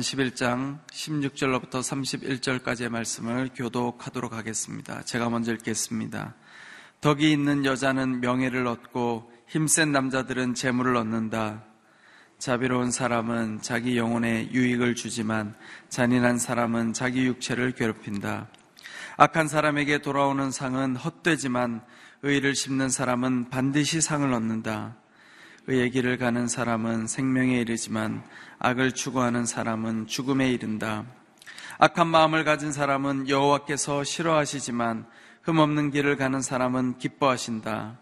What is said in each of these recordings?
잠언 11장 16절로부터 31절까지의 말씀을 교독하도록 하겠습니다. 제가 먼저 읽겠습니다. 덕이 있는 여자는 명예를 얻고 힘센 남자들은 재물을 얻는다. 자비로운 사람은 자기 영혼에 유익을 주지만 잔인한 사람은 자기 육체를 괴롭힌다. 악한 사람에게 돌아오는 상은 헛되지만 의를 심는 사람은 반드시 상을 얻는다. 의의 길을 가는 사람은 생명에 이르지만 악을 추구하는 사람은 죽음에 이른다. 악한 마음을 가진 사람은 여호와께서 싫어하시지만 흠없는 길을 가는 사람은 기뻐하신다.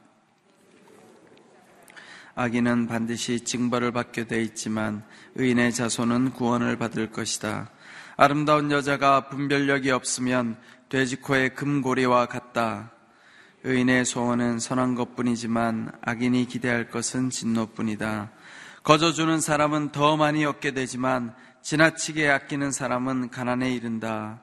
악인은 반드시 징벌을 받게 돼 있지만 의인의 자손은 구원을 받을 것이다. 아름다운 여자가 분별력이 없으면 돼지코의 금고리와 같다. 의인의 소원은 선한 것뿐이지만 악인이 기대할 것은 진노뿐이다. 거저 주는 사람은 더 많이 얻게 되지만 지나치게 아끼는 사람은 가난에 이른다.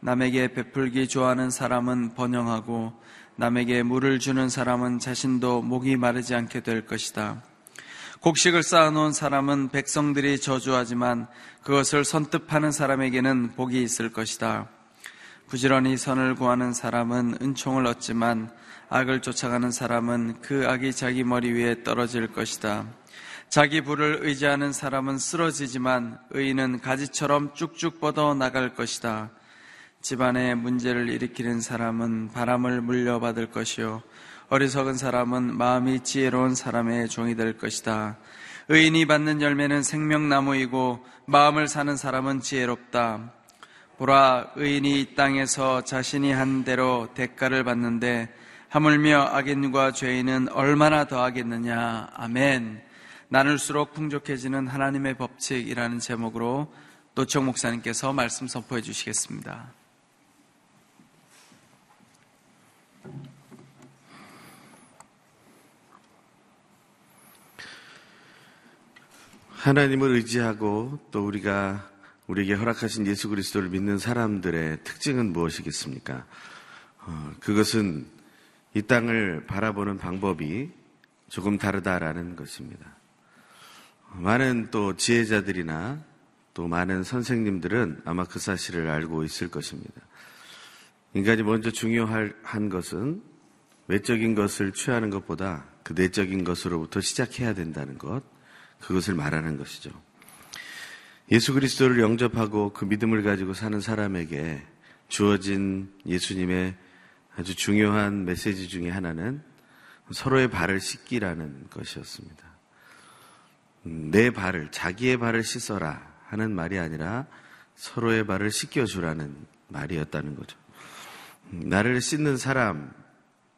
남에게 베풀기 좋아하는 사람은 번영하고 남에게 물을 주는 사람은 자신도 목이 마르지 않게 될 것이다. 곡식을 쌓아놓은 사람은 백성들이 저주하지만 그것을 선뜻하는 사람에게는 복이 있을 것이다. 부지런히 선을 구하는 사람은 은총을 얻지만 악을 쫓아가는 사람은 그 악이 자기 머리 위에 떨어질 것이다. 자기 부를 의지하는 사람은 쓰러지지만 의인은 가지처럼 쭉쭉 뻗어 나갈 것이다. 집안에 문제를 일으키는 사람은 바람을 물려받을 것이요. 어리석은 사람은 마음이 지혜로운 사람의 종이 될 것이다. 의인이 받는 열매는 생명나무이고 마음을 사는 사람은 지혜롭다. 보라, 의인이 이 땅에서 자신이 한 대로 대가를 받는데 하물며 악인과 죄인은 얼마나 더하겠느냐. 아멘. 나눌수록 풍족해지는 하나님의 법칙이라는 제목으로 노청 목사님께서 말씀 선포해 주시겠습니다. 하나님을 의지하고 또 우리가 우리에게 허락하신 예수 그리스도를 믿는 사람들의 특징은 무엇이겠습니까? 어, 그것은 이 땅을 바라보는 방법이 조금 다르다라는 것입니다. 많은 또 지혜자들이나 또 많은 선생님들은 아마 그 사실을 알고 있을 것입니다. 인간이 먼저 중요한 것은 외적인 것을 취하는 것보다 그 내적인 것으로부터 시작해야 된다는 것, 그것을 말하는 것이죠. 예수 그리스도를 영접하고 그 믿음을 가지고 사는 사람에게 주어진 예수님의 아주 중요한 메시지 중의 하나는 서로의 발을 씻기라는 것이었습니다. 음, 내 발을, 자기의 발을 씻어라 하는 말이 아니라 서로의 발을 씻겨주라는 말이었다는 거죠. 음, 나를 씻는 사람이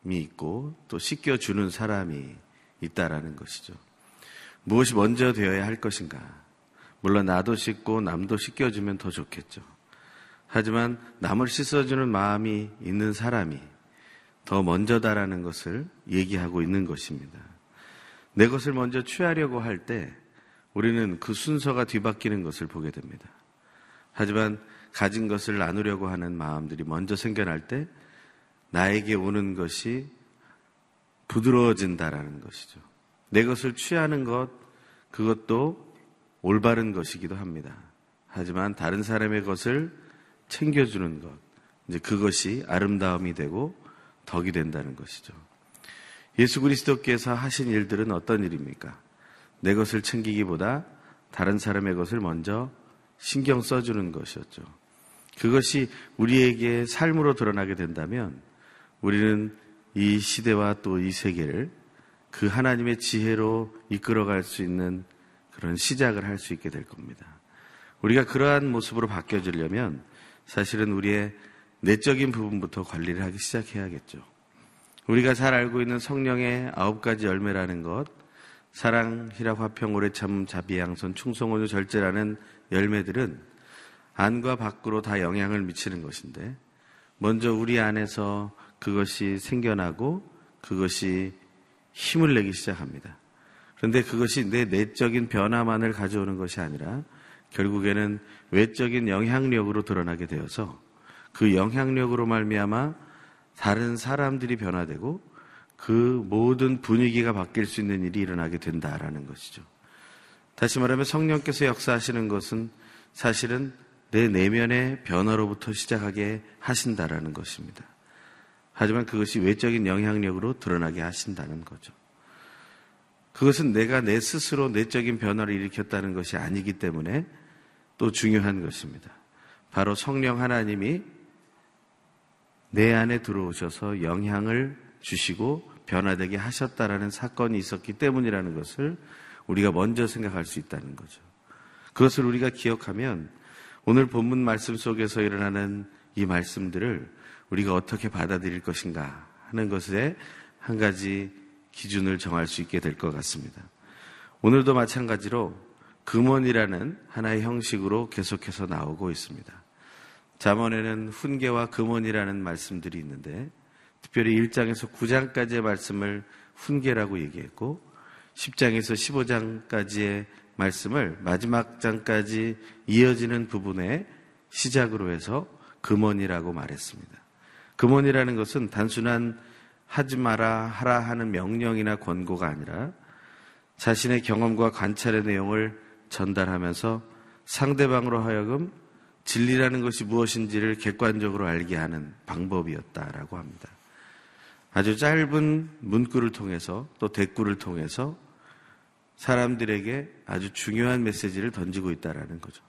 있고 또 씻겨주는 사람이 있다라는 것이죠. 무엇이 먼저 되어야 할 것인가? 물론 나도 씻고 남도 씻겨주면 더 좋겠죠. 하지만 남을 씻어주는 마음이 있는 사람이 더 먼저다라는 것을 얘기하고 있는 것입니다. 내 것을 먼저 취하려고 할 때 우리는 그 순서가 뒤바뀌는 것을 보게 됩니다. 하지만 가진 것을 나누려고 하는 마음들이 먼저 생겨날 때 나에게 오는 것이 부드러워진다라는 것이죠. 내 것을 취하는 것, 그것도 올바른 것이기도 합니다. 하지만 다른 사람의 것을 챙겨주는 것, 이제 그것이 아름다움이 되고 덕이 된다는 것이죠. 예수 그리스도께서 하신 일들은 어떤 일입니까? 내 것을 챙기기보다 다른 사람의 것을 먼저 신경 써주는 것이었죠. 그것이 우리에게 삶으로 드러나게 된다면 우리는 이 시대와 또 이 세계를 그 하나님의 지혜로 이끌어갈 수 있는 그런 시작을 할 수 있게 될 겁니다. 우리가 그러한 모습으로 바뀌어지려면 사실은 우리의 내적인 부분부터 관리를 하기 시작해야겠죠. 우리가 잘 알고 있는 성령의 아홉 가지 열매라는 것, 사랑, 희락, 화평, 오래 참, 자비, 양선, 충성, 온유, 절제라는 열매들은 안과 밖으로 다 영향을 미치는 것인데, 먼저 우리 안에서 그것이 생겨나고 그것이 힘을 내기 시작합니다. 그런데 그것이 내 내적인 변화만을 가져오는 것이 아니라 결국에는 외적인 영향력으로 드러나게 되어서 그 영향력으로 말미암아 다른 사람들이 변화되고 그 모든 분위기가 바뀔 수 있는 일이 일어나게 된다라는 것이죠. 다시 말하면 성령께서 역사하시는 것은 사실은 내 내면의 변화로부터 시작하게 하신다라는 것입니다. 하지만 그것이 외적인 영향력으로 드러나게 하신다는 거죠. 그것은 내가 내 스스로 내적인 변화를 일으켰다는 것이 아니기 때문에 또 중요한 것입니다. 바로 성령 하나님이 내 안에 들어오셔서 영향을 주시고 변화되게 하셨다라는 사건이 있었기 때문이라는 것을 우리가 먼저 생각할 수 있다는 거죠. 그것을 우리가 기억하면 오늘 본문 말씀 속에서 일어나는 이 말씀들을 우리가 어떻게 받아들일 것인가 하는 것에 한 가지 기준을 정할 수 있게 될 것 같습니다. 오늘도 마찬가지로 금원이라는 하나의 형식으로 계속해서 나오고 있습니다. 잠언에는 훈계와 금원이라는 말씀들이 있는데 특별히 1장에서 9장까지의 말씀을 훈계라고 얘기했고 10장에서 15장까지의 말씀을 마지막 장까지 이어지는 부분의 시작으로 해서 금원이라고 말했습니다. 금원이라는 것은 단순한 하지 마라 하라 하는 명령이나 권고가 아니라 자신의 경험과 관찰의 내용을 전달하면서 상대방으로 하여금 진리라는 것이 무엇인지를 객관적으로 알게 하는 방법이었다라고 합니다. 아주 짧은 문구를 통해서 또 대꾸를 통해서 사람들에게 아주 중요한 메시지를 던지고 있다라는 거죠.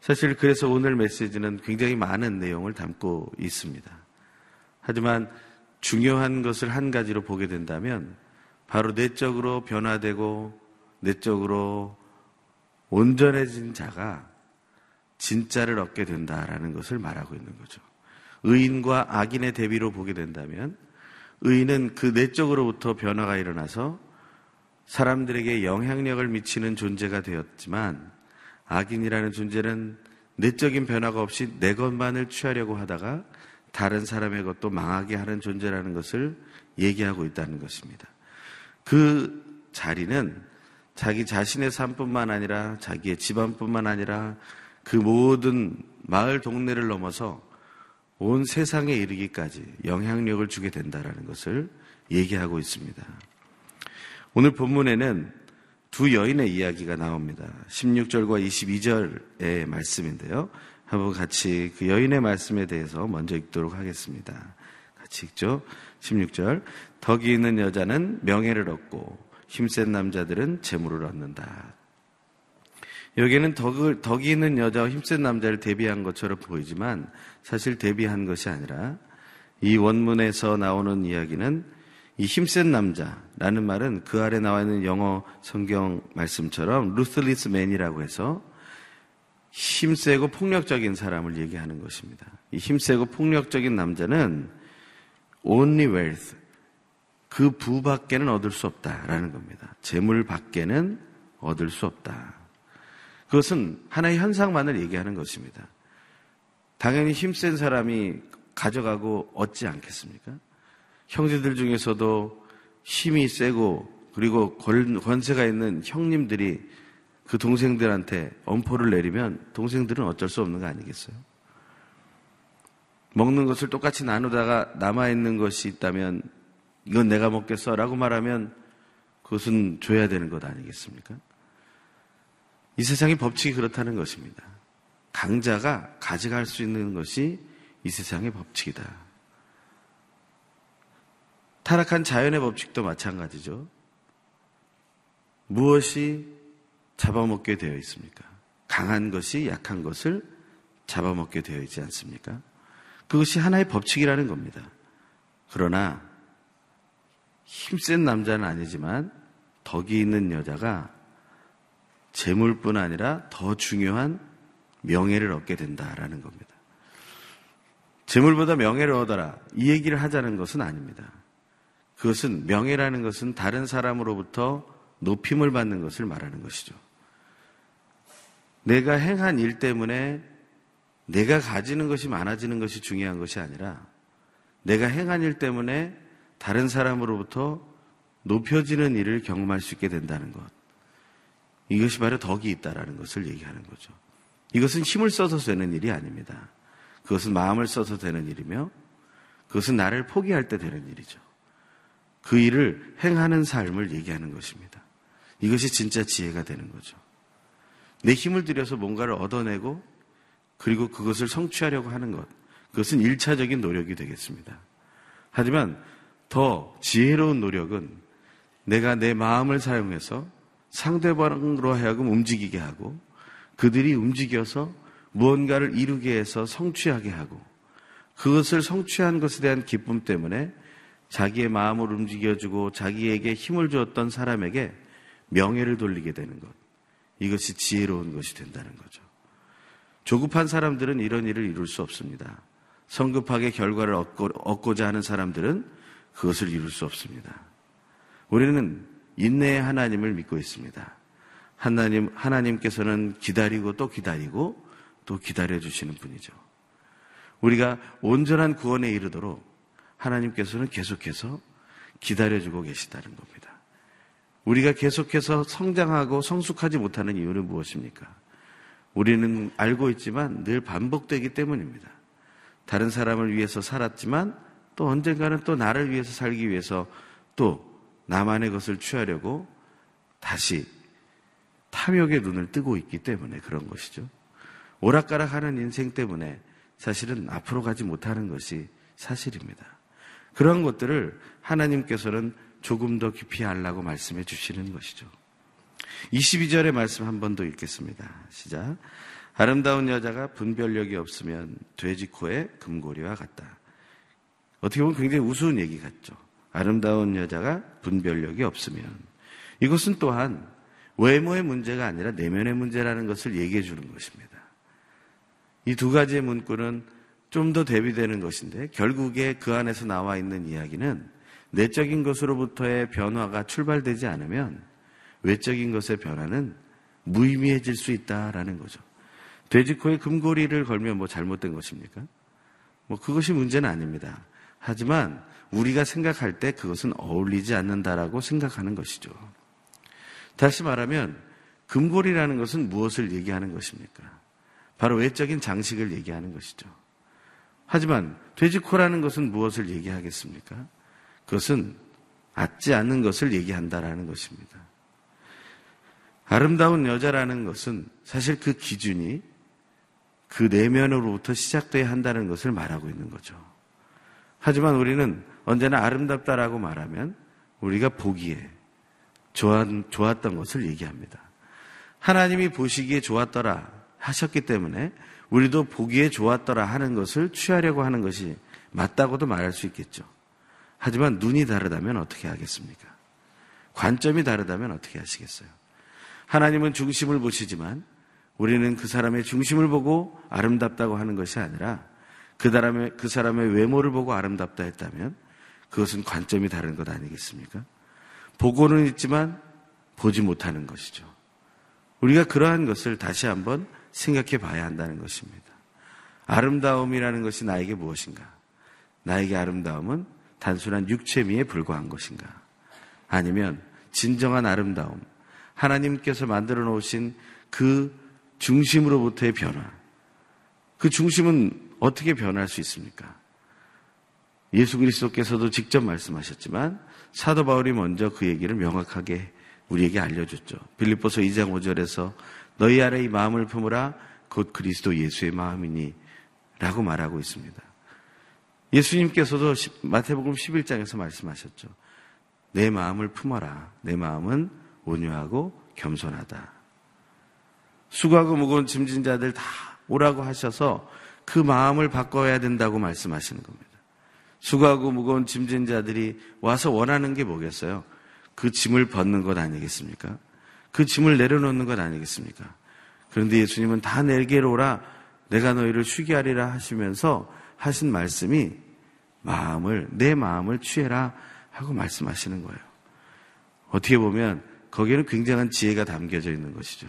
사실 그래서 오늘 메시지는 굉장히 많은 내용을 담고 있습니다. 하지만 중요한 것을 한 가지로 보게 된다면 바로 내적으로 변화되고 내적으로 온전해진 자가 진짜를 얻게 된다라는 것을 말하고 있는 거죠. 의인과 악인의 대비로 보게 된다면 의인은 그 내적으로부터 변화가 일어나서 사람들에게 영향력을 미치는 존재가 되었지만 악인이라는 존재는 내적인 변화가 없이 내 것만을 취하려고 하다가 다른 사람의 것도 망하게 하는 존재라는 것을 얘기하고 있다는 것입니다. 그 자리는 자기 자신의 삶뿐만 아니라 자기의 집안뿐만 아니라 그 모든 마을 동네를 넘어서 온 세상에 이르기까지 영향력을 주게 된다라는 것을 얘기하고 있습니다. 오늘 본문에는 두 여인의 이야기가 나옵니다. 16절과 22절의 말씀인데요. 한번 같이 그 여인의 말씀에 대해서 먼저 읽도록 하겠습니다. 같이 읽죠. 16절. 덕이 있는 여자는 명예를 얻고 힘센 남자들은 재물을 얻는다. 여기에는 덕을, 덕이 있는 여자와 힘센 남자를 대비한 것처럼 보이지만 사실 대비한 것이 아니라 이 원문에서 나오는 이야기는 이 힘센 남자라는 말은 그 아래 나와 있는 영어 성경 말씀처럼 ruthless man이라고 해서 힘세고 폭력적인 사람을 얘기하는 것입니다. 이 힘세고 폭력적인 남자는 only wealth, 그 부밖에는 얻을 수 없다라는 겁니다. 재물 밖에는 얻을 수 없다. 그것은 하나의 현상만을 얘기하는 것입니다. 당연히 힘센 사람이 가져가고 얻지 않겠습니까? 형제들 중에서도 힘이 세고 그리고 권세가 있는 형님들이 그 동생들한테 엄포를 내리면 동생들은 어쩔 수 없는 거 아니겠어요? 먹는 것을 똑같이 나누다가 남아있는 것이 있다면 이건 내가 먹겠어 라고 말하면 그것은 줘야 되는 것 아니겠습니까? 이 세상의 법칙이 그렇다는 것입니다. 강자가 가져갈 수 있는 것이 이 세상의 법칙이다. 타락한 자연의 법칙도 마찬가지죠. 무엇이 잡아먹게 되어 있습니까? 강한 것이 약한 것을 잡아먹게 되어 있지 않습니까? 그것이 하나의 법칙이라는 겁니다. 그러나 힘센 남자는 아니지만 덕이 있는 여자가 재물뿐 아니라 더 중요한 명예를 얻게 된다라는 겁니다. 재물보다 명예를 얻어라. 이 얘기를 하자는 것은 아닙니다. 그것은 명예라는 것은 다른 사람으로부터 높임을 받는 것을 말하는 것이죠. 내가 행한 일 때문에 내가 가지는 것이 많아지는 것이 중요한 것이 아니라 내가 행한 일 때문에 다른 사람으로부터 높여지는 일을 경험할 수 있게 된다는 것. 이것이 바로 덕이 있다라는 것을 얘기하는 거죠. 이것은 힘을 써서 되는 일이 아닙니다. 그것은 마음을 써서 되는 일이며 그것은 나를 포기할 때 되는 일이죠. 그 일을 행하는 삶을 얘기하는 것입니다. 이것이 진짜 지혜가 되는 거죠. 내 힘을 들여서 뭔가를 얻어내고 그리고 그것을 성취하려고 하는 것. 그것은 일차적인 노력이 되겠습니다. 하지만 더 지혜로운 노력은 내가 내 마음을 사용해서 상대방으로 하여금 움직이게 하고 그들이 움직여서 무언가를 이루게 해서 성취하게 하고 그것을 성취한 것에 대한 기쁨 때문에 자기의 마음을 움직여주고 자기에게 힘을 주었던 사람에게 명예를 돌리게 되는 것. 이것이 지혜로운 것이 된다는 거죠. 조급한 사람들은 이런 일을 이룰 수 없습니다. 성급하게 결과를 얻고, 자 하는 사람들은 그것을 이룰 수 없습니다. 우리는 인내의 하나님을 믿고 있습니다. 하나님, 하나님께서는 기다리고 또 기다리고 또 기다려주시는 분이죠. 우리가 온전한 구원에 이르도록 하나님께서는 계속해서 기다려주고 계시다는 겁니다. 우리가 계속해서 성장하고 성숙하지 못하는 이유는 무엇입니까? 우리는 알고 있지만 늘 반복되기 때문입니다. 다른 사람을 위해서 살았지만 또 언젠가는 또 나를 위해서 살기 위해서 또 나만의 것을 취하려고 다시 탐욕의 눈을 뜨고 있기 때문에 그런 것이죠. 오락가락 하는 인생 때문에 사실은 앞으로 가지 못하는 것이 사실입니다. 그런 것들을 하나님께서는 조금 더 깊이 알라고 말씀해 주시는 것이죠. 22절의 말씀 한 번 더 읽겠습니다. 시작. 아름다운 여자가 분별력이 없으면 돼지 코에 금고리와 같다. 어떻게 보면 굉장히 우스운 얘기 같죠. 아름다운 여자가 분별력이 없으면 이것은 또한 외모의 문제가 아니라 내면의 문제라는 것을 얘기해 주는 것입니다. 이 두 가지의 문구는 좀 더 대비되는 것인데 결국에 그 안에서 나와 있는 이야기는 내적인 것으로부터의 변화가 출발되지 않으면 외적인 것의 변화는 무의미해질 수 있다라는 거죠. 돼지코에 금고리를 걸면 뭐 잘못된 것입니까? 뭐 그것이 문제는 아닙니다. 하지만 우리가 생각할 때 그것은 어울리지 않는다라고 생각하는 것이죠. 다시 말하면 금고리라는 것은 무엇을 얘기하는 것입니까? 바로 외적인 장식을 얘기하는 것이죠. 하지만 돼지코라는 것은 무엇을 얘기하겠습니까? 그것은 맞지 않는 것을 얘기한다라는 것입니다. 아름다운 여자라는 것은 사실 그 기준이 그 내면으로부터 시작돼야 한다는 것을 말하고 있는 거죠. 하지만 우리는 언제나 아름답다라고 말하면 우리가 보기에 좋았, 던 것을 얘기합니다. 하나님이 보시기에 좋았더라 하셨기 때문에 우리도 보기에 좋았더라 하는 것을 취하려고 하는 것이 맞다고도 말할 수 있겠죠. 하지만 눈이 다르다면 어떻게 하겠습니까? 관점이 다르다면 어떻게 하시겠어요? 하나님은 중심을 보시지만 우리는 그 사람의 중심을 보고 아름답다고 하는 것이 아니라 그 사람의, 그 사람의 외모를 보고 아름답다 했다면 그것은 관점이 다른 것 아니겠습니까? 보고는 있지만 보지 못하는 것이죠. 우리가 그러한 것을 다시 한번 생각해 봐야 한다는 것입니다. 아름다움이라는 것이 나에게 무엇인가? 나에게 아름다움은 단순한 육체미에 불과한 것인가? 아니면 진정한 아름다움, 하나님께서 만들어 놓으신 그 중심으로부터의 변화. 그 중심은 어떻게 변할 수 있습니까? 예수 그리스도께서도 직접 말씀하셨지만 사도 바울이 먼저 그 얘기를 명확하게 우리에게 알려줬죠. 빌립보서 2장 5절에서 너희 아래 이 마음을 품으라 곧 그리스도 예수의 마음이니 라고 말하고 있습니다. 예수님께서도 마태복음 11장에서 말씀하셨죠. 내 마음을 품어라. 내 마음은 온유하고 겸손하다. 수고하고 무거운 짐진 자들 다 오라고 하셔서 그 마음을 바꿔야 된다고 말씀하시는 겁니다. 수고하고 무거운 짐진 자들이 와서 원하는 게 뭐겠어요? 그 짐을 벗는 것 아니겠습니까? 그 짐을 내려놓는 것 아니겠습니까? 그런데 예수님은 다 내게로 오라 내가 너희를 쉬게 하리라 하시면서 하신 말씀이 마음을, 내 마음을 취해라 하고 말씀하시는 거예요. 어떻게 보면 거기에는 굉장한 지혜가 담겨져 있는 것이죠.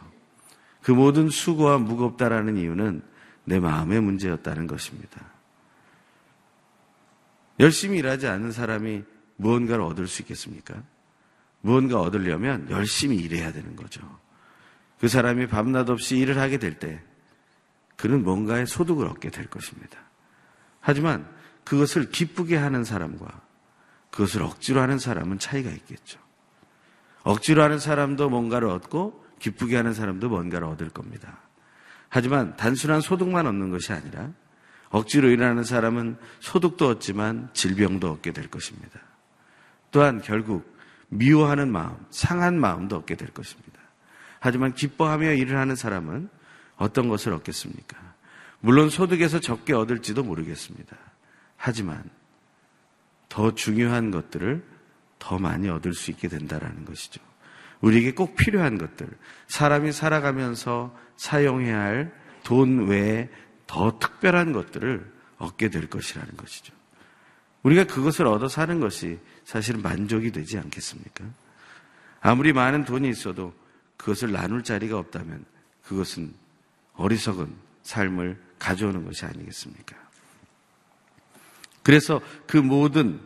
그 모든 수고와 무겁다라는 이유는 내 마음의 문제였다는 것입니다. 열심히 일하지 않는 사람이 무언가를 얻을 수 있겠습니까? 무언가 얻으려면 열심히 일해야 되는 거죠. 그 사람이 밤낮 없이 일을 하게 될 때 그는 뭔가의 소득을 얻게 될 것입니다. 하지만 그것을 기쁘게 하는 사람과 그것을 억지로 하는 사람은 차이가 있겠죠. 억지로 하는 사람도 뭔가를 얻고 기쁘게 하는 사람도 뭔가를 얻을 겁니다. 하지만 단순한 소득만 얻는 것이 아니라 억지로 일하는 사람은 소득도 얻지만 질병도 얻게 될 것입니다. 또한 결국 미워하는 마음, 상한 마음도 얻게 될 것입니다. 하지만 기뻐하며 일을 하는 사람은 어떤 것을 얻겠습니까? 물론 소득에서 적게 얻을지도 모르겠습니다. 하지만 더 중요한 것들을 더 많이 얻을 수 있게 된다라는 것이죠. 우리에게 꼭 필요한 것들, 사람이 살아가면서 사용해야 할 돈 외에 더 특별한 것들을 얻게 될 것이라는 것이죠. 우리가 그것을 얻어 사는 것이 사실은 만족이 되지 않겠습니까? 아무리 많은 돈이 있어도 그것을 나눌 자리가 없다면 그것은 어리석은 삶을 가져오는 것이 아니겠습니까? 그래서 그 모든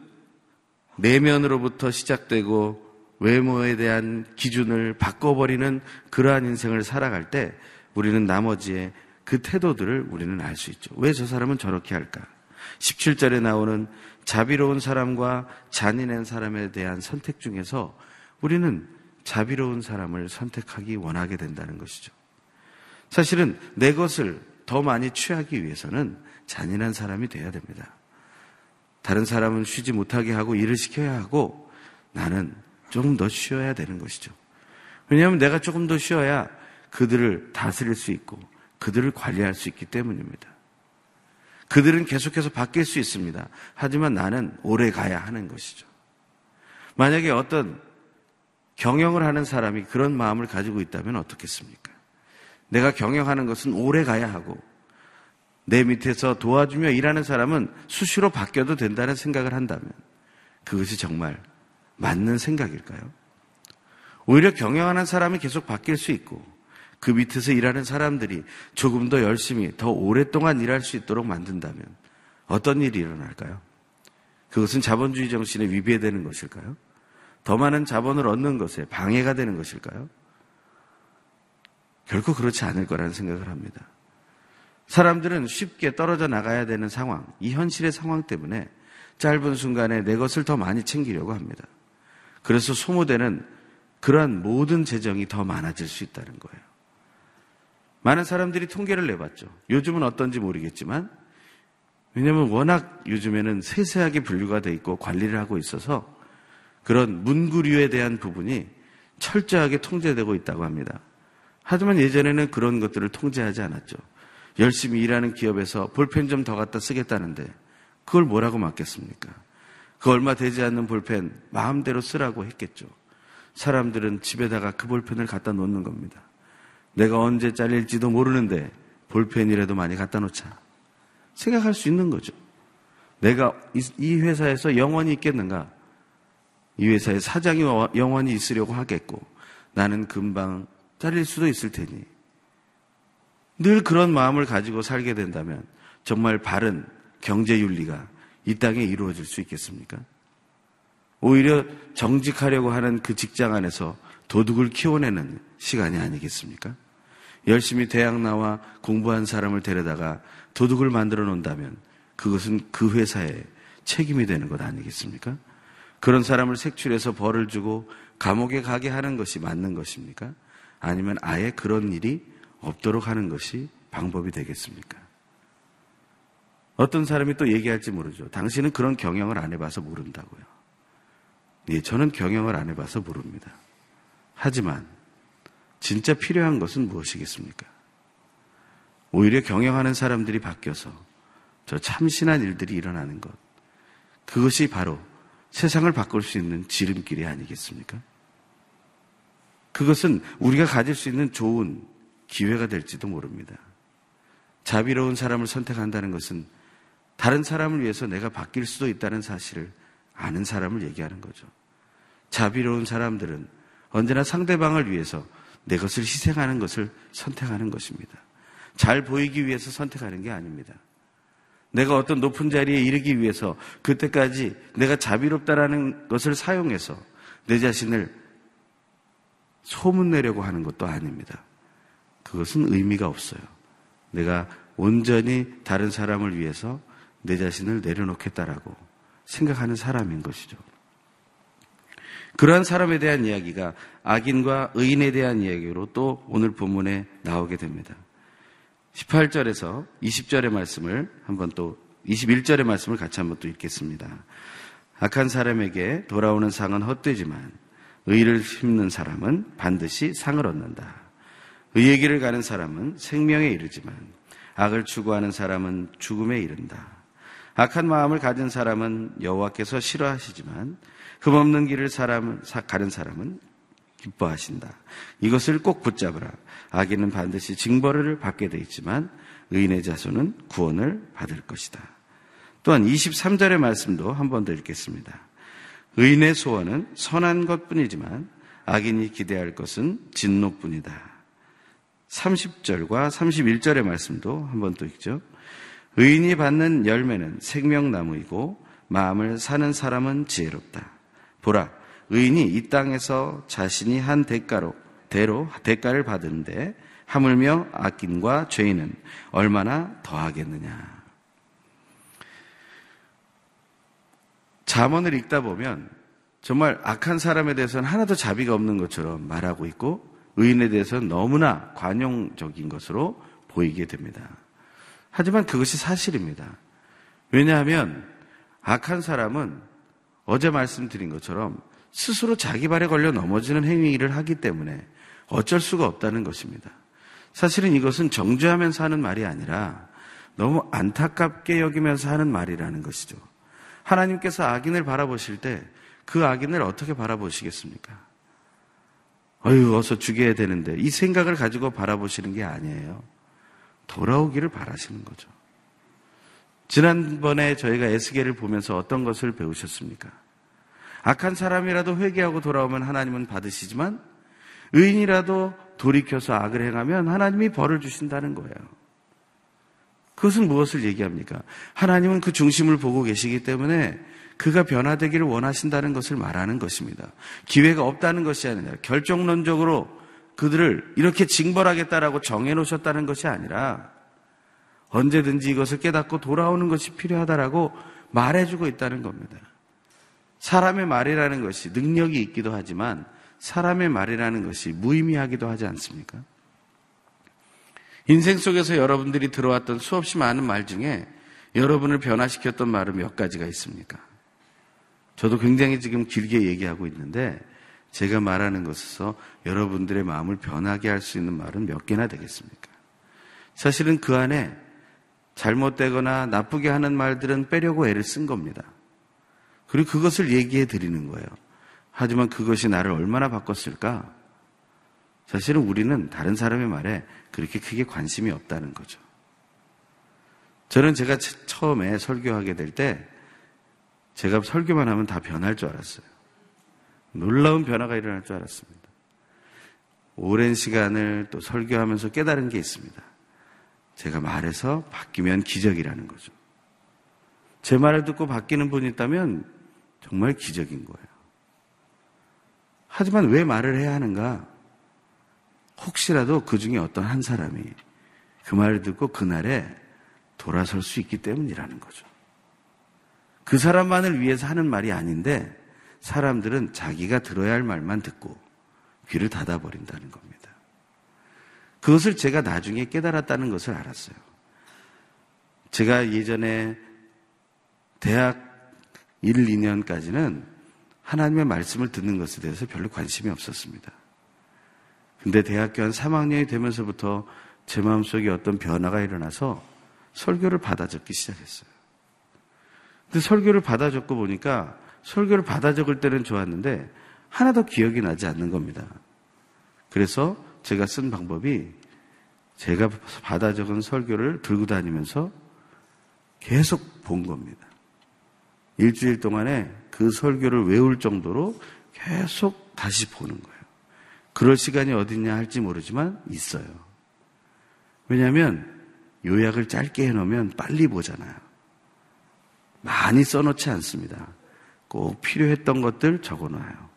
내면으로부터 시작되고 외모에 대한 기준을 바꿔버리는 그러한 인생을 살아갈 때 우리는 나머지의 그 태도들을 우리는 알 수 있죠. 왜 저 사람은 저렇게 할까? 17절에 나오는 자비로운 사람과 잔인한 사람에 대한 선택 중에서 우리는 자비로운 사람을 선택하기 원하게 된다는 것이죠. 사실은 내 것을 더 많이 취하기 위해서는 잔인한 사람이 돼야 됩니다. 다른 사람은 쉬지 못하게 하고 일을 시켜야 하고 나는 조금 더 쉬어야 되는 것이죠. 왜냐하면 내가 조금 더 쉬어야 그들을 다스릴 수 있고 그들을 관리할 수 있기 때문입니다. 그들은 계속해서 바뀔 수 있습니다. 하지만 나는 오래 가야 하는 것이죠. 만약에 어떤 경영을 하는 사람이 그런 마음을 가지고 있다면 어떻겠습니까? 내가 경영하는 것은 오래 가야 하고 내 밑에서 도와주며 일하는 사람은 수시로 바뀌어도 된다는 생각을 한다면 그것이 정말 맞는 생각일까요? 오히려 경영하는 사람이 계속 바뀔 수 있고 그 밑에서 일하는 사람들이 조금 더 열심히 더 오랫동안 일할 수 있도록 만든다면 어떤 일이 일어날까요? 그것은 자본주의 정신에 위배되는 것일까요? 더 많은 자본을 얻는 것에 방해가 되는 것일까요? 결코 그렇지 않을 거라는 생각을 합니다. 사람들은 쉽게 떨어져 나가야 되는 상황, 이 현실의 상황 때문에 짧은 순간에 내 것을 더 많이 챙기려고 합니다. 그래서 소모되는 그러한 모든 재정이 더 많아질 수 있다는 거예요. 많은 사람들이 통계를 내봤죠. 요즘은 어떤지 모르겠지만, 왜냐하면 워낙 요즘에는 세세하게 분류가 돼 있고 관리를 하고 있어서 그런 문구류에 대한 부분이 철저하게 통제되고 있다고 합니다. 하지만 예전에는 그런 것들을 통제하지 않았죠. 열심히 일하는 기업에서 볼펜 좀 더 갖다 쓰겠다는데 그걸 뭐라고 맡겠습니까? 그 얼마 되지 않는 볼펜 마음대로 쓰라고 했겠죠. 사람들은 집에다가 그 볼펜을 갖다 놓는 겁니다. 내가 언제 잘릴지도 모르는데 볼펜이라도 많이 갖다 놓자. 생각할 수 있는 거죠. 내가 이 회사에서 영원히 있겠는가? 이 회사의 사장이 영원히 있으려고 하겠고 나는 금방 잘릴 수도 있을 테니 늘 그런 마음을 가지고 살게 된다면 정말 바른 경제 윤리가 이 땅에 이루어질 수 있겠습니까? 오히려 정직하려고 하는 그 직장 안에서 도둑을 키워내는 시간이 아니겠습니까? 열심히 대학 나와 공부한 사람을 데려다가 도둑을 만들어 놓는다면 그것은 그 회사의 책임이 되는 것 아니겠습니까? 그런 사람을 색출해서 벌을 주고 감옥에 가게 하는 것이 맞는 것입니까? 아니면 아예 그런 일이 없도록 하는 것이 방법이 되겠습니까? 어떤 사람이 또 얘기할지 모르죠. 당신은 그런 경영을 안 해봐서 모른다고요. 예, 저는 경영을 안 해봐서 모릅니다. 하지만 진짜 필요한 것은 무엇이겠습니까? 오히려 경영하는 사람들이 바뀌어서 저 참신한 일들이 일어나는 것. 그것이 바로 세상을 바꿀 수 있는 지름길이 아니겠습니까? 그것은 우리가 가질 수 있는 좋은 기회가 될지도 모릅니다. 자비로운 사람을 선택한다는 것은 다른 사람을 위해서 내가 바뀔 수도 있다는 사실을 아는 사람을 얘기하는 거죠. 자비로운 사람들은 언제나 상대방을 위해서 내 것을 희생하는 것을 선택하는 것입니다. 잘 보이기 위해서 선택하는 게 아닙니다. 내가 어떤 높은 자리에 이르기 위해서 그때까지 내가 자비롭다라는 것을 사용해서 내 자신을 소문내려고 하는 것도 아닙니다. 그것은 의미가 없어요. 내가 온전히 다른 사람을 위해서 내 자신을 내려놓겠다라고 생각하는 사람인 것이죠. 그러한 사람에 대한 이야기가 악인과 의인에 대한 이야기로 또 오늘 본문에 나오게 됩니다. 18절에서 20절의 말씀을 한번 또 21절의 말씀을 같이 한번 또 읽겠습니다. 악한 사람에게 돌아오는 상은 헛되지만 의를 심는 사람은 반드시 상을 얻는다. 의의 길을 가는 사람은 생명에 이르지만 악을 추구하는 사람은 죽음에 이른다. 악한 마음을 가진 사람은 여호와께서 싫어하시지만 흠없는 길을 사람 가는 사람은 기뻐하신다. 이것을 꼭 붙잡으라. 악인은 반드시 징벌을 받게 돼 있지만 의인의 자손은 구원을 받을 것이다. 또한 23절의 말씀도 한 번 더 읽겠습니다. 의인의 소원은 선한 것뿐이지만 악인이 기대할 것은 진노뿐이다. 30절과 31절의 말씀도 한 번 또 읽죠. 의인이 받는 열매는 생명나무이고 마음을 사는 사람은 지혜롭다. 보라, 의인이 이 땅에서 자신이 한 대가로 대로 대가를 받은데 하물며 악인과 죄인은 얼마나 더하겠느냐. 자문을 읽다 보면 정말 악한 사람에 대해서는 하나도 자비가 없는 것처럼 말하고 있고 의인에 대해서는 너무나 관용적인 것으로 보이게 됩니다. 하지만 그것이 사실입니다. 왜냐하면 악한 사람은 어제 말씀드린 것처럼 스스로 자기 발에 걸려 넘어지는 행위를 하기 때문에 어쩔 수가 없다는 것입니다. 사실은 이것은 정죄하면서 하는 말이 아니라 너무 안타깝게 여기면서 하는 말이라는 것이죠. 하나님께서 악인을 바라보실 때 그 악인을 어떻게 바라보시겠습니까? 어휴, 어서 죽여야 되는데 이 생각을 가지고 바라보시는 게 아니에요. 돌아오기를 바라시는 거죠. 지난번에 저희가 에스겔을 보면서 어떤 것을 배우셨습니까? 악한 사람이라도 회개하고 돌아오면 하나님은 받으시지만 의인이라도 돌이켜서 악을 행하면 하나님이 벌을 주신다는 거예요. 그것은 무엇을 얘기합니까? 하나님은 그 중심을 보고 계시기 때문에 그가 변화되기를 원하신다는 것을 말하는 것입니다. 기회가 없다는 것이 아니라 결정론적으로 그들을 이렇게 징벌하겠다라고 정해놓으셨다는 것이 아니라 언제든지 이것을 깨닫고 돌아오는 것이 필요하다라고 말해주고 있다는 겁니다. 사람의 말이라는 것이 능력이 있기도 하지만 사람의 말이라는 것이 무의미하기도 하지 않습니까? 인생 속에서 여러분들이 들어왔던 수없이 많은 말 중에 여러분을 변화시켰던 말은 몇 가지가 있습니까? 저도 굉장히 지금 길게 얘기하고 있는데 제가 말하는 것에서 여러분들의 마음을 변하게 할 수 있는 말은 몇 개나 되겠습니까? 사실은 그 안에 잘못되거나 나쁘게 하는 말들은 빼려고 애를 쓴 겁니다. 그리고 그것을 얘기해 드리는 거예요. 하지만 그것이 나를 얼마나 바꿨을까? 사실은 우리는 다른 사람의 말에 그렇게 크게 관심이 없다는 거죠. 저는 제가 처음에 설교하게 될 때 제가 설교만 하면 다 변할 줄 알았어요. 놀라운 변화가 일어날 줄 알았습니다. 오랜 시간을 또 설교하면서 깨달은 게 있습니다. 제가 말해서 바뀌면 기적이라는 거죠. 제 말을 듣고 바뀌는 분이 있다면 정말 기적인 거예요. 하지만 왜 말을 해야 하는가? 혹시라도 그 중에 어떤 한 사람이 그 말을 듣고 그날에 돌아설 수 있기 때문이라는 거죠. 그 사람만을 위해서 하는 말이 아닌데 사람들은 자기가 들어야 할 말만 듣고 귀를 닫아버린다는 겁니다. 그것을 제가 나중에 깨달았다는 것을 알았어요. 제가 예전에 대학 1, 2년까지는 하나님의 말씀을 듣는 것에 대해서 별로 관심이 없었습니다. 근데 대학교 한 3학년이 되면서부터 제 마음속에 어떤 변화가 일어나서 설교를 받아 적기 시작했어요. 근데 설교를 받아 적고 보니까 설교를 받아 적을 때는 좋았는데 하나도 기억이 나지 않는 겁니다. 그래서 제가 쓴 방법이 제가 받아 적은 설교를 들고 다니면서 계속 본 겁니다. 일주일 동안에 그 설교를 외울 정도로 계속 다시 보는 거예요. 그럴 시간이 어딨냐 할지 모르지만 있어요. 왜냐하면 요약을 짧게 해놓으면 빨리 보잖아요. 많이 써놓지 않습니다. 꼭 필요했던 것들 적어놔요.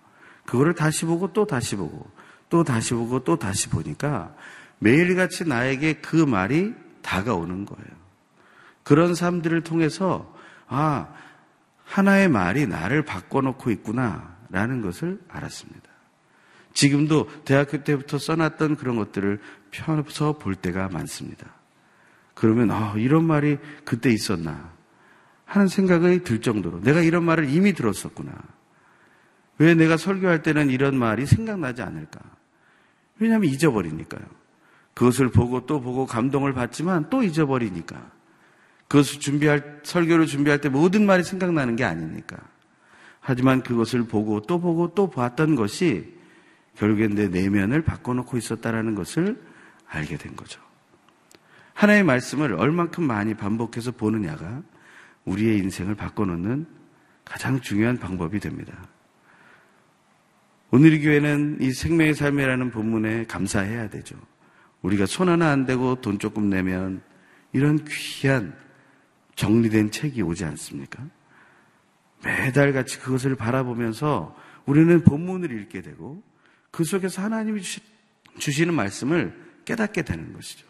그거를 다시 보고 또 다시 보고 또 다시 보고 또 다시 보니까 매일같이 나에게 그 말이 다가오는 거예요. 그런 삶들을 통해서 아 하나의 말이 나를 바꿔놓고 있구나 라는 것을 알았습니다. 지금도 대학교 때부터 써놨던 그런 것들을 펴서 볼 때가 많습니다. 그러면, 아, 이런 말이 그때 있었나 하는 생각이 들 정도로 내가 이런 말을 이미 들었었구나. 왜 내가 설교할 때는 이런 말이 생각나지 않을까? 왜냐하면 잊어버리니까요. 그것을 보고 또 보고 감동을 받지만 또 잊어버리니까. 그것을 준비할, 설교를 준비할 때 모든 말이 생각나는 게 아니니까. 하지만 그것을 보고 또 보고 또 봤던 것이 결국엔 내 내면을 바꿔놓고 있었다라는 것을 알게 된 거죠. 하나의 말씀을 얼만큼 많이 반복해서 보느냐가 우리의 인생을 바꿔놓는 가장 중요한 방법이 됩니다. 오늘 이 교회는 이 생명의 삶이라는 본문에 감사해야 되죠. 우리가 손 하나 안 대고 돈 조금 내면 이런 귀한 정리된 책이 오지 않습니까? 매달 같이 그것을 바라보면서 우리는 본문을 읽게 되고 그 속에서 하나님이 주시는 말씀을 깨닫게 되는 것이죠.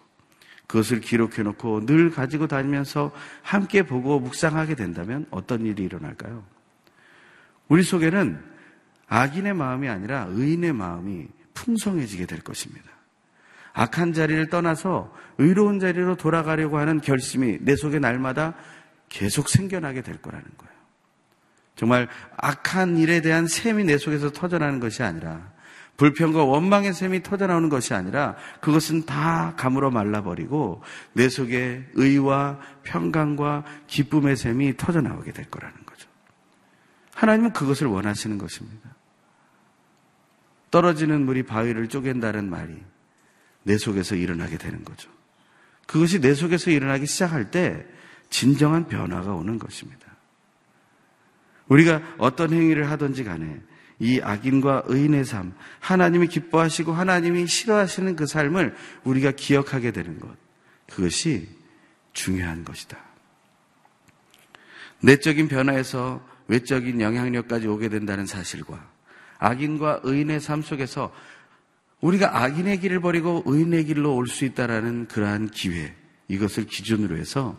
그것을 기록해 놓고 늘 가지고 다니면서 함께 보고 묵상하게 된다면 어떤 일이 일어날까요? 우리 속에는 악인의 마음이 아니라 의인의 마음이 풍성해지게 될 것입니다. 악한 자리를 떠나서 의로운 자리로 돌아가려고 하는 결심이 내 속에 날마다 계속 생겨나게 될 거라는 거예요. 정말 악한 일에 대한 샘이 내 속에서 터져나는 것이 아니라 불평과 원망의 샘이 터져나오는 것이 아니라 그것은 다 가물어 말라버리고 내 속에 의와 평강과 기쁨의 샘이 터져나오게 될 거라는 거죠. 하나님은 그것을 원하시는 것입니다. 떨어지는 물이 바위를 쪼갠다는 말이 내 속에서 일어나게 되는 거죠. 그것이 내 속에서 일어나기 시작할 때 진정한 변화가 오는 것입니다. 우리가 어떤 행위를 하든지 간에 이 악인과 의인의 삶, 하나님이 기뻐하시고 하나님이 싫어하시는 그 삶을 우리가 기억하게 되는 것. 그것이 중요한 것이다. 내적인 변화에서 외적인 영향력까지 오게 된다는 사실과 악인과 의인의 삶 속에서 우리가 악인의 길을 버리고 의인의 길로 올 수 있다라는 그러한 기회, 이것을 기준으로 해서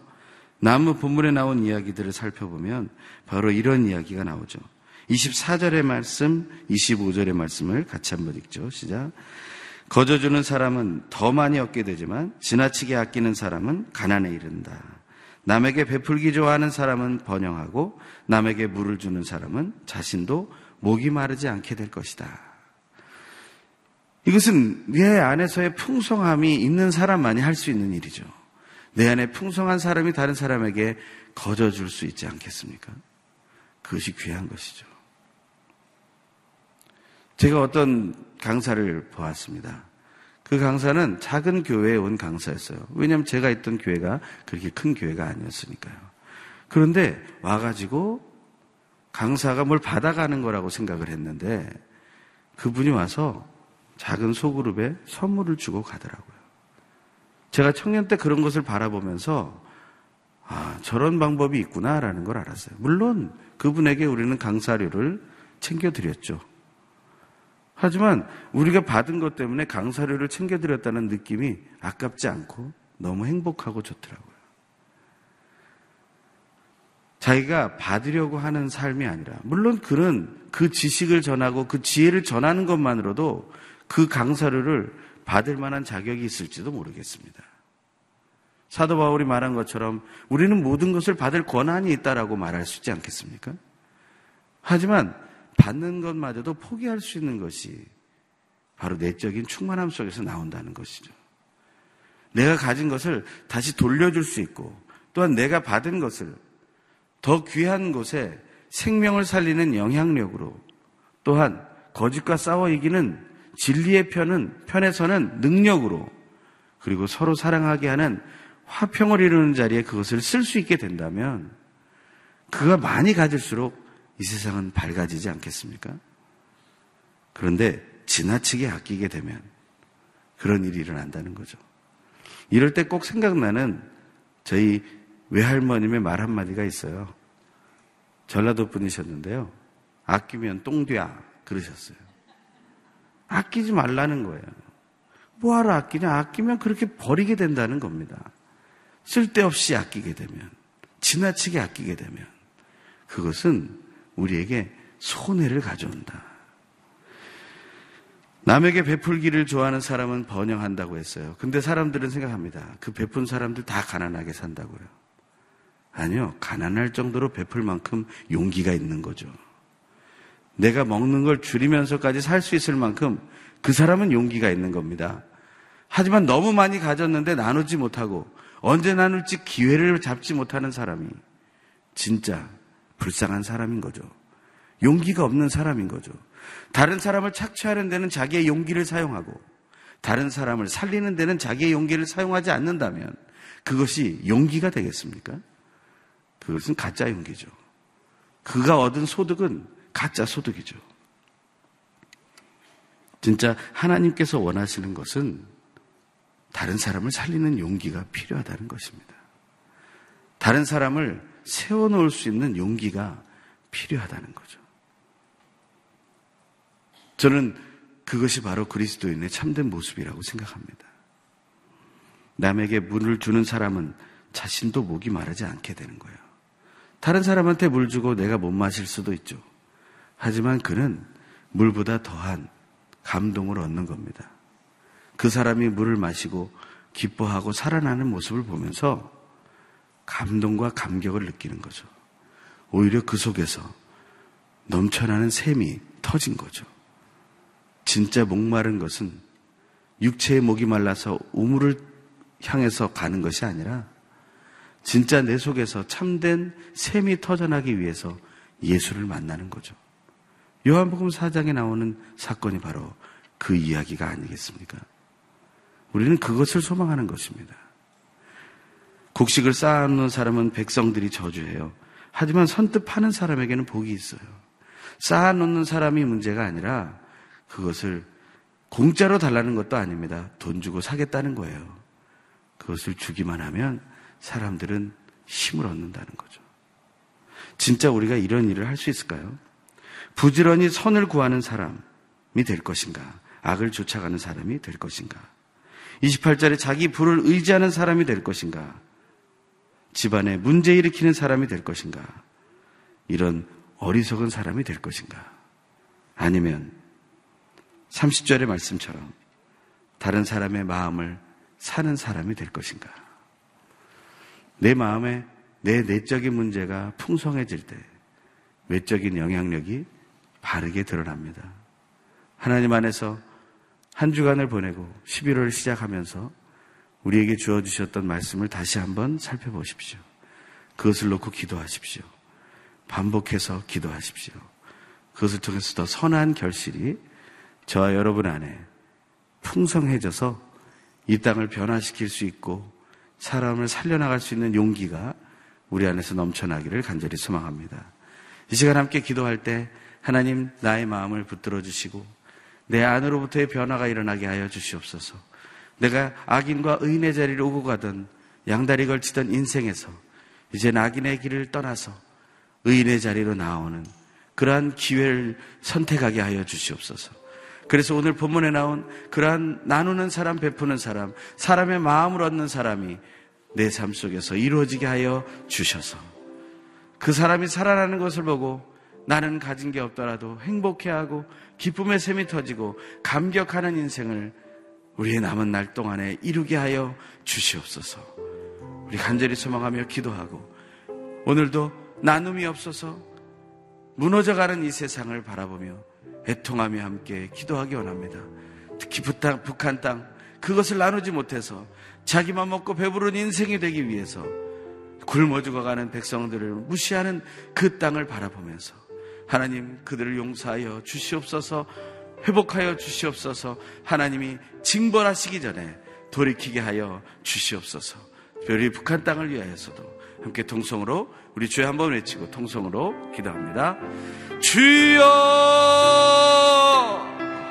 나무 본문에 나온 이야기들을 살펴보면 바로 이런 이야기가 나오죠. 24절의 말씀, 25절의 말씀을 같이 한번 읽죠. 시작. 거저 주는 사람은 더 많이 얻게 되지만 지나치게 아끼는 사람은 가난에 이른다. 남에게 베풀기 좋아하는 사람은 번영하고 남에게 물을 주는 사람은 자신도 목이 마르지 않게 될 것이다. 이것은 내 안에서의 풍성함이 있는 사람만이 할 수 있는 일이죠. 내 안에 풍성한 사람이 다른 사람에게 거저줄 수 있지 않겠습니까? 그것이 귀한 것이죠. 제가 어떤 강사를 보았습니다. 그 강사는 작은 교회에 온 강사였어요. 왜냐하면 제가 있던 교회가 그렇게 큰 교회가 아니었으니까요. 그런데 와가지고 강사가 뭘 받아가는 거라고 생각을 했는데 그분이 와서 작은 소그룹에 선물을 주고 가더라고요. 제가 청년 때 그런 것을 바라보면서 아, 저런 방법이 있구나라는 걸 알았어요. 물론 그분에게 우리는 강사료를 챙겨드렸죠. 하지만 우리가 받은 것 때문에 강사료를 챙겨드렸다는 느낌이 아깝지 않고 너무 행복하고 좋더라고요. 자기가 받으려고 하는 삶이 아니라, 물론 그는 그 지식을 전하고 그 지혜를 전하는 것만으로도 그 강사료를 받을 만한 자격이 있을지도 모르겠습니다. 사도 바울이 말한 것처럼 우리는 모든 것을 받을 권한이 있다라고 말할 수 있지 않겠습니까? 하지만 받는 것마저도 포기할 수 있는 것이 바로 내적인 충만함 속에서 나온다는 것이죠. 내가 가진 것을 다시 돌려줄 수 있고 또한 내가 받은 것을 더 귀한 곳에 생명을 살리는 영향력으로 또한 거짓과 싸워 이기는 진리의 편은 편에서는 능력으로 그리고 서로 사랑하게 하는 화평을 이루는 자리에 그것을 쓸 수 있게 된다면 그가 많이 가질수록 이 세상은 밝아지지 않겠습니까? 그런데 지나치게 아끼게 되면 그런 일이 일어난다는 거죠. 이럴 때 꼭 생각나는 저희 외할머님의 말 한마디가 있어요. 전라도 분이셨는데요. 아끼면 똥돼야 그러셨어요. 아끼지 말라는 거예요. 뭐하러 아끼냐? 아끼면 그렇게 버리게 된다는 겁니다. 쓸데없이 아끼게 되면, 지나치게 아끼게 되면, 그것은 우리에게 손해를 가져온다. 남에게 베풀기를 좋아하는 사람은 번영한다고 했어요. 근데 사람들은 생각합니다. 그 베푼 사람들 다 가난하게 산다고요. 아니요. 가난할 정도로 베풀 만큼 용기가 있는 거죠. 내가 먹는 걸 줄이면서까지 살 수 있을 만큼 그 사람은 용기가 있는 겁니다. 하지만 너무 많이 가졌는데 나누지 못하고 언제 나눌지 기회를 잡지 못하는 사람이 진짜 불쌍한 사람인 거죠. 용기가 없는 사람인 거죠. 다른 사람을 착취하는 데는 자기의 용기를 사용하고 다른 사람을 살리는 데는 자기의 용기를 사용하지 않는다면 그것이 용기가 되겠습니까? 그것은 가짜 용기죠. 그가 얻은 소득은 가짜 소득이죠. 진짜 하나님께서 원하시는 것은 다른 사람을 살리는 용기가 필요하다는 것입니다. 다른 사람을 세워놓을 수 있는 용기가 필요하다는 거죠. 저는 그것이 바로 그리스도인의 참된 모습이라고 생각합니다. 남에게 물을 주는 사람은 자신도 목이 마르지 않게 되는 거예요. 다른 사람한테 물 주고 내가 못 마실 수도 있죠. 하지만 그는 물보다 더한 감동을 얻는 겁니다. 그 사람이 물을 마시고 기뻐하고 살아나는 모습을 보면서 감동과 감격을 느끼는 거죠. 오히려 그 속에서 넘쳐나는 샘이 터진 거죠. 진짜 목마른 것은 육체의 목이 말라서 우물을 향해서 가는 것이 아니라 진짜 내 속에서 참된 샘이 터져나기 위해서 예수를 만나는 거죠. 요한복음 4장에 나오는 사건이 바로 그 이야기가 아니겠습니까? 우리는 그것을 소망하는 것입니다. 곡식을 쌓아놓는 사람은 백성들이 저주해요. 하지만 선뜻 파는 사람에게는 복이 있어요. 쌓아놓는 사람이 문제가 아니라 그것을 공짜로 달라는 것도 아닙니다. 돈 주고 사겠다는 거예요. 그것을 주기만 하면 사람들은 힘을 얻는다는 거죠. 진짜 우리가 이런 일을 할 수 있을까요? 부지런히 선을 구하는 사람이 될 것인가? 악을 쫓아가는 사람이 될 것인가? 28절에 자기 부를 의지하는 사람이 될 것인가? 집안에 문제 일으키는 사람이 될 것인가? 이런 어리석은 사람이 될 것인가? 아니면 30절의 말씀처럼 다른 사람의 마음을 사는 사람이 될 것인가? 내 마음에 내 내적인 문제가 풍성해질 때 외적인 영향력이 바르게 드러납니다. 하나님 안에서 한 주간을 보내고 11월을 시작하면서 우리에게 주어주셨던 말씀을 다시 한번 살펴보십시오. 그것을 놓고 기도하십시오. 반복해서 기도하십시오. 그것을 통해서 더 선한 결실이 저와 여러분 안에 풍성해져서 이 땅을 변화시킬 수 있고 사람을 살려나갈 수 있는 용기가 우리 안에서 넘쳐나기를 간절히 소망합니다. 이 시간 함께 기도할 때 하나님 나의 마음을 붙들어 주시고 내 안으로부터의 변화가 일어나게 하여 주시옵소서. 내가 악인과 의인의 자리를 오고 가던 양다리 걸치던 인생에서 이제 악인의 길을 떠나서 의인의 자리로 나오는 그러한 기회를 선택하게 하여 주시옵소서. 그래서 오늘 본문에 나온 그러한 나누는 사람, 베푸는 사람, 사람의 마음을 얻는 사람이 내 삶 속에서 이루어지게 하여 주셔서 그 사람이 살아나는 것을 보고 나는 가진 게 없더라도 행복해하고 기쁨의 샘이 터지고 감격하는 인생을 우리의 남은 날 동안에 이루게 하여 주시옵소서. 우리 간절히 소망하며 기도하고 오늘도 나눔이 없어서 무너져가는 이 세상을 바라보며 애통하며 함께 기도하기 원합니다. 특히 북한 땅, 그것을 나누지 못해서 자기만 먹고 배부른 인생이 되기 위해서 굶어 죽어가는 백성들을 무시하는 그 땅을 바라보면서 하나님 그들을 용서하여 주시옵소서 회복하여 주시옵소서 하나님이 징벌하시기 전에 돌이키게 하여 주시옵소서 별이 북한 땅을 위하여서도 함께 통성으로 우리 주에 한번 외치고 통성으로 기도합니다. 주여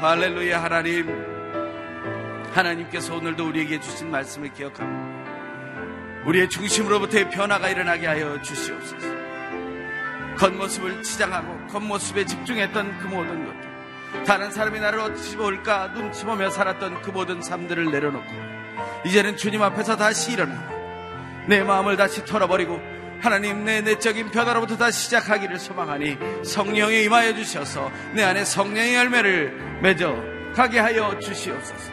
할렐루야 하나님 하나님께서 오늘도 우리에게 주신 말씀을 기억합니다. 우리의 중심으로부터의 변화가 일어나게 하여 주시옵소서. 겉모습을 치장하고 겉모습에 집중했던 그 모든 것들 다른 사람이 나를 어찌 볼까 눈치 보며 살았던 그 모든 삶들을 내려놓고 이제는 주님 앞에서 다시 일어나 내 마음을 다시 털어버리고 하나님 내 내적인 변화로부터 다시 시작하기를 소망하니 성령에 임하여 주셔서 내 안에 성령의 열매를 맺어 가게 하여 주시옵소서.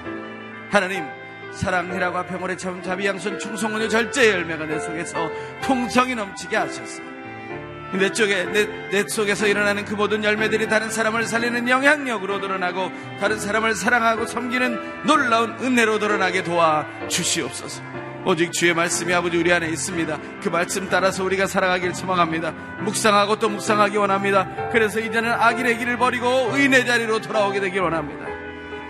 하나님 사랑이라고 병원에 참 자비 양손 충성원의 절제의 열매가 내 속에서 풍성이 넘치게 하셨어. 내 쪽에 내, 내 속에서 일어나는 그 모든 열매들이 다른 사람을 살리는 영향력으로 드러나고 다른 사람을 사랑하고 섬기는 놀라운 은혜로 드러나게 도와 주시옵소서. 오직 주의 말씀이 아버지 우리 안에 있습니다. 그 말씀 따라서 우리가 살아가길 소망합니다. 묵상하고 또 묵상하기 원합니다. 그래서 이제는 악인의 길을 버리고 의인의 자리로 돌아오게 되길 원합니다.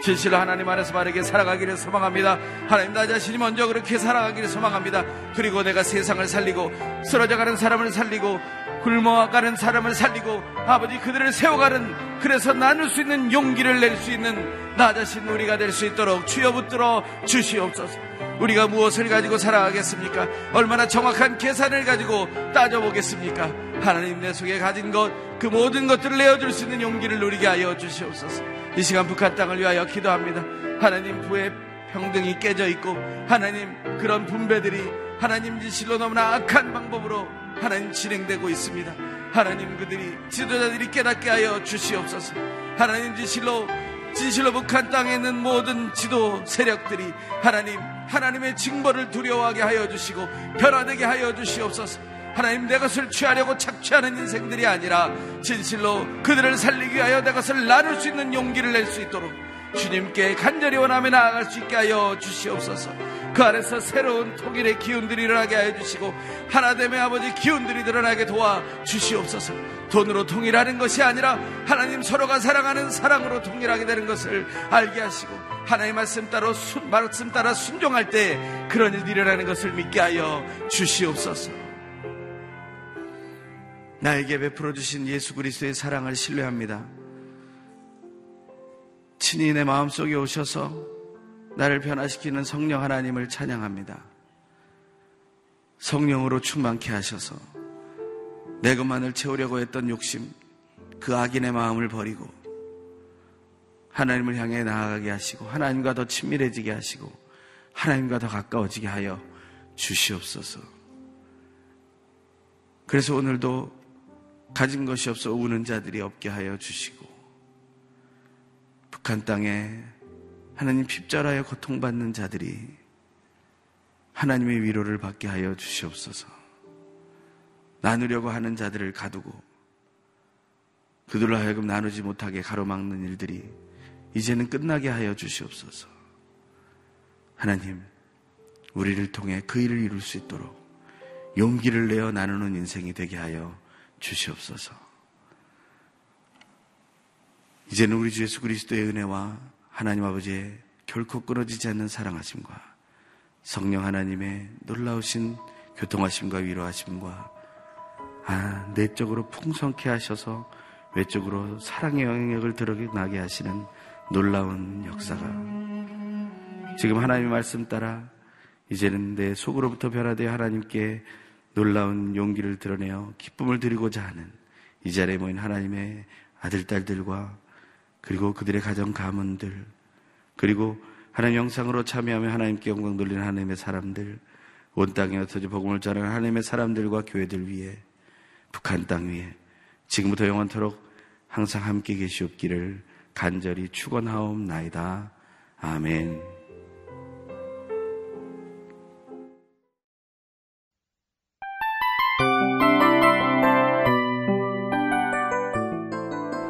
진실로 하나님 안에서 바르게 살아가기를 소망합니다. 하나님 나 자신이 먼저 그렇게 살아가기를 소망합니다. 그리고 내가 세상을 살리고 쓰러져가는 사람을 살리고 굶어가는 사람을 살리고 아버지 그들을 세워가는 그래서 나눌 수 있는 용기를 낼 수 있는 나 자신 우리가 될 수 있도록 주여 붙들어 주시옵소서. 우리가 무엇을 가지고 살아가겠습니까? 얼마나 정확한 계산을 가지고 따져보겠습니까? 하나님 내 속에 가진 것, 그 모든 것들을 내어줄 수 있는 용기를 누리게 하여 주시옵소서. 이 시간 북한 땅을 위하여 기도합니다. 하나님 부의 평등이 깨져 있고, 하나님 그런 분배들이 하나님 지실로 너무나 악한 방법으로 하나님 진행되고 있습니다. 하나님 그들이 지도자들이 깨닫게 하여 주시옵소서. 하나님 지실로 진실로 북한 땅에 있는 모든 지도 세력들이 하나님 하나님의 징벌을 두려워하게 하여 주시고 변화되게 하여 주시옵소서. 하나님 내 것을 취하려고 착취하는 인생들이 아니라 진실로 그들을 살리기 위하여 내 것을 나눌 수 있는 용기를 낼 수 있도록 주님께 간절히 원하며 나아갈 수 있게 하여 주시옵소서. 그 안에서 새로운 통일의 기운들이 일어나게 하여 주시고 하나됨의 아버지 기운들이 드러나게 도와 주시옵소서. 돈으로 통일하는 것이 아니라 하나님 서로가 사랑하는 사랑으로 통일하게 되는 것을 알게 하시고 하나님 말씀 따라 순, 말씀 따라 순종할 때 그런 일이 일어나는 것을 믿게 하여 주시옵소서. 나에게 베풀어 주신 예수 그리스도의 사랑을 신뢰합니다. 친히 내 마음속에 오셔서 나를 변화시키는 성령 하나님을 찬양합니다. 성령으로 충만케 하셔서 내 것만을 채우려고 했던 욕심, 그 악인의 마음을 버리고 하나님을 향해 나아가게 하시고 하나님과 더 친밀해지게 하시고 하나님과 더 가까워지게 하여 주시옵소서. 그래서 오늘도 가진 것이 없어 우는 자들이 없게 하여 주시고 북한 땅에 하나님 핍절하여 고통받는 자들이 하나님의 위로를 받게 하여 주시옵소서. 나누려고 하는 자들을 가두고 그들로 하여금 나누지 못하게 가로막는 일들이 이제는 끝나게 하여 주시옵소서. 하나님, 우리를 통해 그 일을 이룰 수 있도록 용기를 내어 나누는 인생이 되게 하여 주시옵소서. 이제는 우리 주 예수 그리스도의 은혜와 하나님 아버지의 결코 끊어지지 않는 사랑하심과 성령 하나님의 놀라우신 교통하심과 위로하심과 아, 내적으로 풍성케 하셔서 외적으로 사랑의 영향력을 드러나게 하시는 놀라운 역사가 지금 하나님의 말씀 따라 이제는 내 속으로부터 변화되어 하나님께 놀라운 용기를 드러내어 기쁨을 드리고자 하는 이 자리에 모인 하나님의 아들, 딸들과 그리고 그들의 가정 가문들 그리고 하나님 영상으로 참여하며 하나님께 영광 돌리는 하나님의 사람들 온 땅에 흩어져 복음을 전하는 하나님의 사람들과 교회들 위해 북한 땅 위에 지금부터 영원토록 항상 함께 계시옵기를 간절히 축원하옵나이다. 아멘.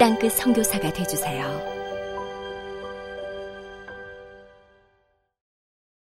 땅끝 성교사가 되주세요